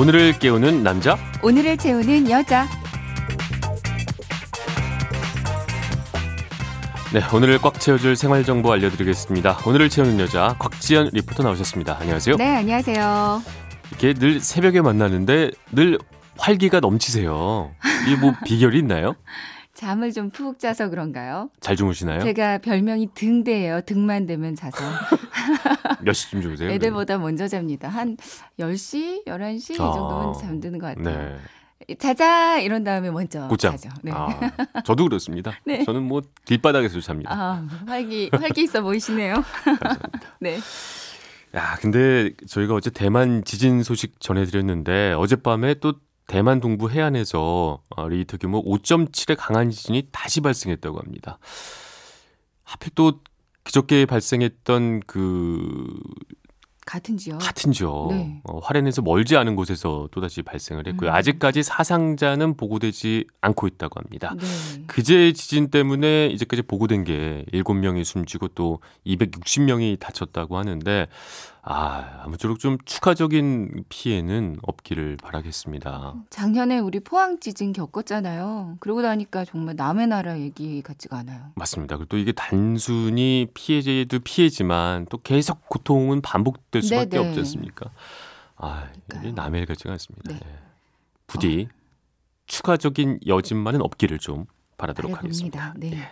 오늘을 깨우는 남자? 오늘을 채우는 여자. 네 오늘을 꽉 채워줄 생활 정보 알려드리겠습니다. 오늘을 채우는 여자 곽지연 리포터 나오셨습니다. 안녕하세요. 네, 안녕하세요. 이렇게 늘 새벽에 만나는데 늘 활기가 넘치세요. 이게 뭐 비결이 있나요 잠을 좀 푹 자서 그런가요? 잘 주무시나요 제가 별명이 등대예요. 등만 되면 자서. 몇 시쯤 주무세요 애들보다 먼저 잡니다. 한 10시, 11시 이 아. 정도면 잠드는 것 같아요. 네 자자 이런 다음에 먼저 곧잠 자죠. 네. 아, 저도 그렇습니다 네. 저는 뭐 길바닥에서 잡니다 아, 활기 활기 있어 보이시네요. 네. 야, 근데 저희가 어제 대만 지진 소식 전해드렸는데 어젯밤에 또 대만 동부 해안에서 어, 리히터 규모 5.7의 강한 지진이 다시 발생했다고 합니다. 하필 또 그저께 발생했던 그 같은 지역. 같은 지역 네. 어, 화롄에서 멀지 않은 곳에서 또다시 발생을 했고요. 음. 아직까지 사상자는 보고되지 않고 있다고 합니다. 네. 그제 지진 때문에 이제까지 보고된 게 7명이 숨지고 또 260명이 다쳤다고 하는데 아, 아무쪼록 좀 추가적인 피해는 없기를 바라겠습니다. 작년에 우리 포항 지진 겪었잖아요. 그러고 나니까 정말 남의 나라 얘기 같지가 않아요. 맞습니다. 그리고 또 이게 단순히 피해자도 피해지만 또 계속 고통은 반복될 수밖에 네네. 없지 않습니까? 아, 이게 그러니까요. 남의 일 같지가 않습니다. 네. 예. 부디 추가적인 여진만은 없기를 좀 바라도록 하겠습니다. 바라봅니다. 네.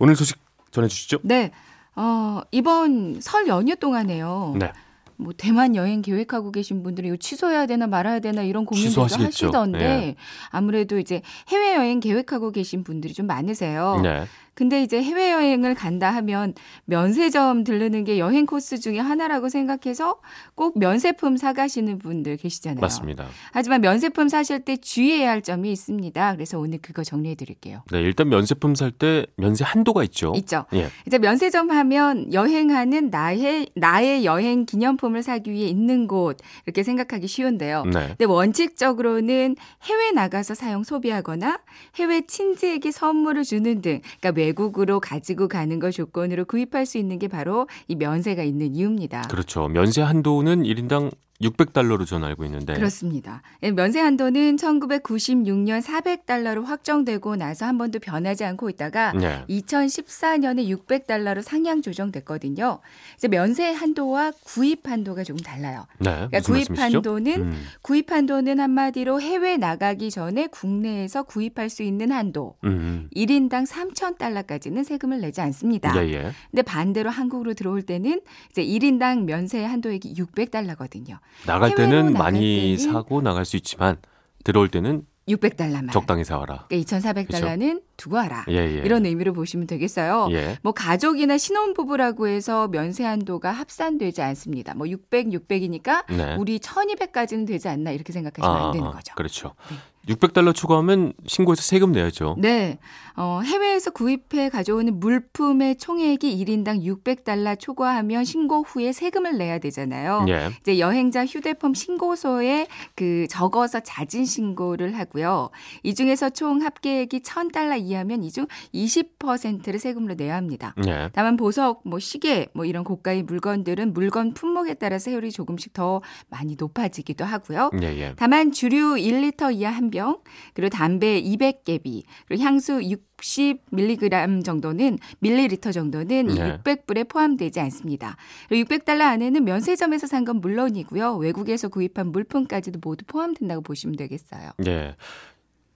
오늘 소식 전해주시죠. 네. 어, 이번 설 연휴 동안에요. 네. 뭐 대만 여행 계획하고 계신 분들이 이거 취소해야 되나 말아야 되나 이런 고민도. 하시던데 예. 아무래도 이제 해외 여행 계획하고 계신 분들이 좀 많으세요. 네. 근데 이제 해외 여행을 간다 하면 면세점 들르는 게 여행 코스 중에 하나라고 생각해서 꼭 면세품 사가시는 분들 계시잖아요. 맞습니다. 하지만 면세품 사실 때 주의해야 할 점이 있습니다. 그래서 오늘 그거 정리해 드릴게요. 네, 일단 면세품 살 때 면세 한도가 있죠. 있죠. 예. 이제 면세점 하면 여행하는 나의 나의 여행 기념품을 사기 위해 있는 곳 이렇게 생각하기 쉬운데요. 네. 근데 원칙적으로는 해외 나가서 사용 소비하거나 해외 친지에게 선물을 주는 등 그러니까 외국으로 가지고 가는 걸 조건으로 구입할 수 있는 게 바로 이 면세가 있는 이유입니다. 그렇죠. 면세 한도는 1인당 600달러로 저는 알고 있는데. 그렇습니다. 예, 면세 한도는 1996년 400달러로 확정되고 나서 한 번도 변하지 않고 있다가 네. 2014년에 600달러로 상향 조정됐거든요. 이제 면세 한도와 구입 한도가 조금 달라요. 네. 그러니까 구입 말씀이시죠? 한도는 음, 구입 한도는 한마디로 해외 나가기 전에 국내에서 구입할 수 있는 한도. 음, 1인당 3,000달러까지는 세금을 내지 않습니다. 예, 예. 근데 반대로 한국으로 들어올 때는 이제 1인당 면세 한도액이 600달러거든요. 나갈 때는 나갈 많이 때는 사고 나갈 수 있지만 들어올 때는 600달러만. 적당히 사와라. 그러니까 2,400달러는 두고 와라. 예, 예. 이런 의미로 보시면 되겠어요. 예. 뭐 가족이나 신혼부부라고 해서 면세 한도가 합산되지 않습니다. 뭐 600, 600이니까 네. 우리 1200까지는 되지 않나 이렇게 생각하시면 안 되는 거죠. 그렇죠. 네. 600달러 추가하면 신고해서 세금 내야죠. 네. 어, 해외에서 구입해 가져오는 물품의 총액이 1인당 600달러 초과하면 신고 후에 세금을 내야 되잖아요. 예. 이제 여행자 휴대폰 신고소에 그 적어서 자진 신고를 하고요. 이 중에서 총 합계액이 1000달러 이하면 이 중 20%를 세금으로 내야 합니다. 예. 다만 보석, 뭐 시계, 뭐 이런 고가의 물건들은 물건 품목에 따라 세율이 조금씩 더 많이 높아지기도 하고요. 예, 예. 다만 주류 1리터 이하 한 병, 그리고 담배 200개비, 그리고 향수 60mg 정도는 밀리리터 정도는 이 네. 600불에 포함되지 않습니다. 그리고 600달러 안에는 면세점에서 산 건 물론이고요. 외국에서 구입한 물품까지도 모두 포함된다고 보시면 되겠어요. 예.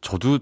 저도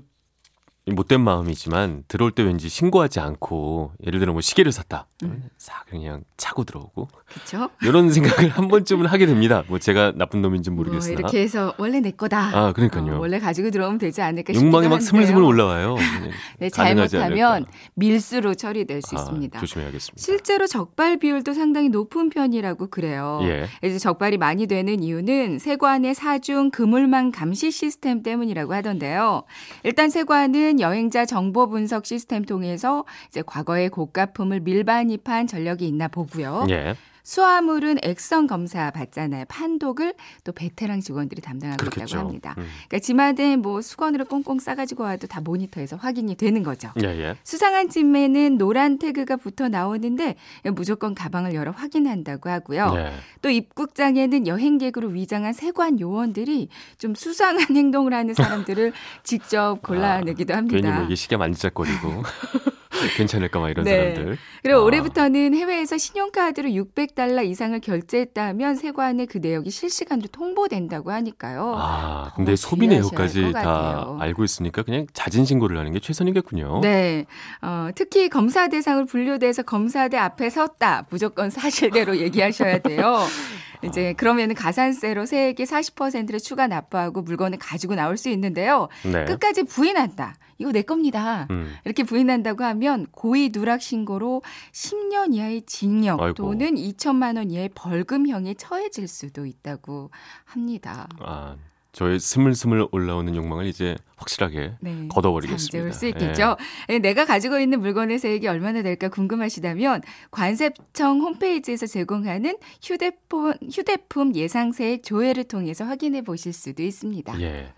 못된 마음이지만 들어올 때 왠지 신고하지 않고 예를 들어 뭐 시계를 샀다. 음. 싹 그냥 차고 들어오고 그렇죠? 이런 생각을 한 번쯤은 하게 됩니다. 뭐 제가 나쁜 놈인지는 뭐 모르겠으나 이렇게 해서 원래 내 거다. 아, 그러니까요. 어, 원래 가지고 들어오면 되지 않을까 싶기도 욕망이 막 한데요. 스물스물 올라와요. 네, 잘못하면. 밀수로 처리될 수 아, 있습니다. 조심해야겠습니다. 실제로 적발 비율도 상당히 높은 편이라고 그래요. 예. 이제 적발이 많이 되는 이유는 세관의 사중 그물망 감시 시스템 때문이라고 하던데요. 일단 세관은 여행자 정보 분석 시스템 통해서 이제 과거에 고가품을 밀반입한 전력이 있나 보고요. 예. 수화물은 액성 검사 받잖아요. 판독을 또 베테랑 직원들이 담당하고 그렇겠죠. 있다고 합니다. 음. 그러니까 집안에 뭐 수건으로 꽁꽁 싸가지고 와도 다 모니터에서 확인이 되는 거죠. 예, 예. 수상한 짐에는 노란 태그가 붙어 나오는데 무조건 가방을 열어 확인한다고 하고요. 예. 또 입국장에는 여행객으로 위장한 세관 요원들이 좀 수상한 행동을 하는 사람들을 직접 골라내기도 합니다. 괜히 뭐 이게 시계 만지작거리고 괜찮을까 막 이런 네. 사람들. 그리고 아. 올해부터는 해외에서 신용카드로 600달러 이상을 결제했다면 세관에 그 내역이 실시간으로 통보된다고 하니까요. 아, 근데 어, 소비 내역까지 다 같아요. 알고 있으니까 그냥 자진 신고를 하는 게 최선이겠군요. 네. 어, 특히 검사 대상을 분류돼서 검사대 앞에 섰다. 무조건 사실대로 얘기하셔야 돼요. 이제 그러면은 가산세로 세액의 40%를 추가 납부하고 물건을 가지고 나올 수 있는데요. 네. 끝까지 부인한다. 이거 내 겁니다. 음. 이렇게 부인한다고 하면 고의 누락 신고로 10년 이하의 징역 아이고. 또는 2천만 원 이하의 벌금형에 처해질 수도 있다고 합니다. 아, 저의 스물스물 올라오는 욕망을 이제 확실하게 네. 걷어버리겠습니다. 수 있겠죠. 예, 내가 가지고 있는 물건의 세액이 얼마나 될까 궁금하시다면 관세청 홈페이지에서 제공하는 휴대폰 휴대품 예상 세액 조회를 통해서 확인해 보실 수도 있습니다. 예.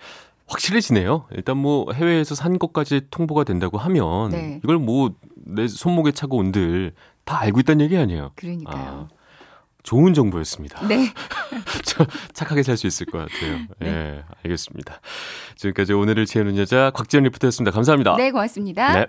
확실해지네요. 일단 뭐 해외에서 산 것까지 통보가 된다고 하면 네. 이걸 뭐 내 손목에 차고 온들 다 알고 있다는 얘기 아니에요. 그러니까요. 좋은 정보였습니다. 네. 저 착하게 살 수 있을 것 같아요. 네. 예, 알겠습니다. 지금까지 오늘을 채우는 여자 곽지연 리포터였습니다. 감사합니다. 네, 고맙습니다. 네.